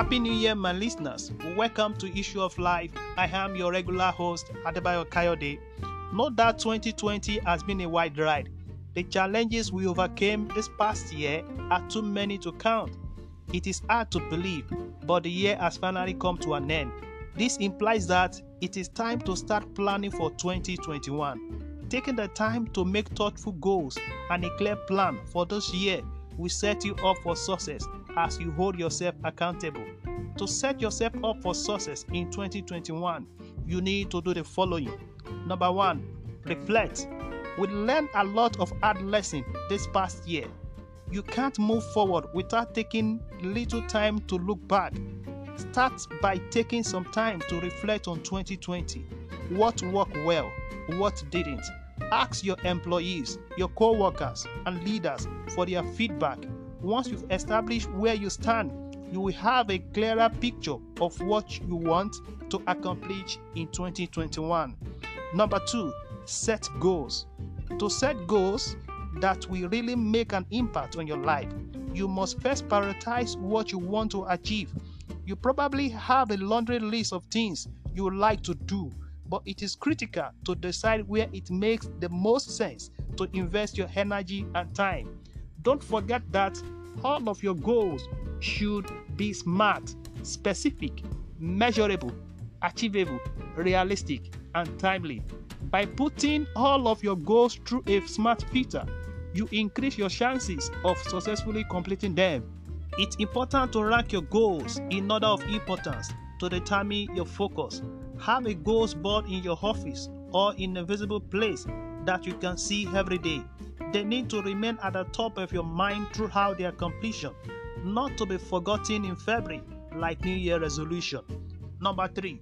Happy New Year, my listeners. Welcome to Issue of Life. I am your regular host, Adebayo Kayode. Note that 2020 has been a wild ride. The challenges we overcame this past year are too many to count. It is hard to believe, but the year has finally come to an end. This implies that it is time to start planning for 2021. Taking the time to make thoughtful goals and a clear plan for this year will set you up for success as you hold yourself accountable. To set yourself up for success in 2021, you need to do the following. Number one, reflect. We learned a lot of hard lessons this past year. You can't move forward without taking little time to look back. Start by taking some time to reflect on 2020. What worked well, what didn't. Ask your employees, your co workers, and leaders for their feedback. Once you've established where you stand, you will have a clearer picture of what you want to accomplish in 2021. Number two, set goals. To set goals that will really make an impact on your life, you must first prioritize what you want to achieve. You probably have a laundry list of things you would like to do, but it is critical to decide where it makes the most sense to invest your energy and time. Don't forget that all of your goals should be smart, specific, measurable, achievable, realistic, and timely. By putting all of your goals through a smart filter, you increase your chances of successfully completing them. It's important to rank your goals in order of importance to determine your focus. Have a goals board in your office or in a visible place that you can see every day. They need to remain at the top of your mind throughout their completion, not to be forgotten in February like New Year resolution. Number three,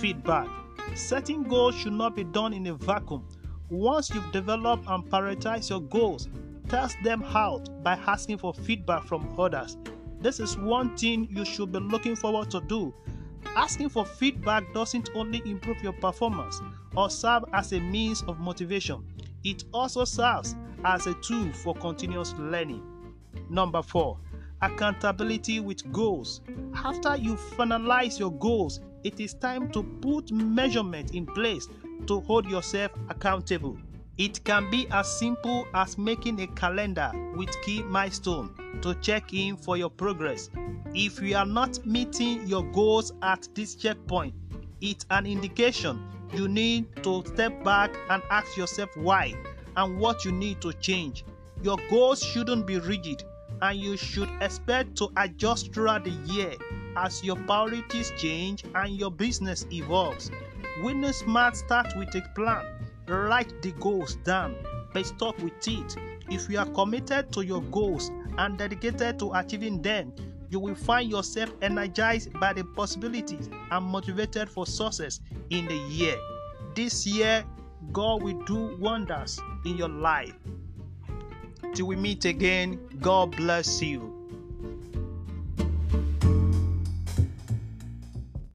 feedback. Setting goals should not be done in a vacuum. Once you've developed and prioritized your goals, test them out by asking for feedback from others. This is one thing you should be looking forward to do. Asking for feedback doesn't only improve your performance or serve as a means of motivation, it also serves as a tool for continuous learning. Number four, accountability with goals. After you finalize your goals, it is time to put measurement in place to hold yourself accountable. It can be as simple as making a calendar with key milestones to check in for your progress. If you are not meeting your goals at this checkpoint, it's an indication you need to step back and ask yourself why and what you need to change. Your goals shouldn't be rigid and you should expect to adjust throughout the year as your priorities change and your business evolves. Winning smart start with a plan. Write the goals down, but stuck with it. If you are committed to your goals and dedicated to achieving them, you will find yourself energized by the possibilities and motivated for success in the year. This year, God will do wonders in your life. Till we meet again, God bless you.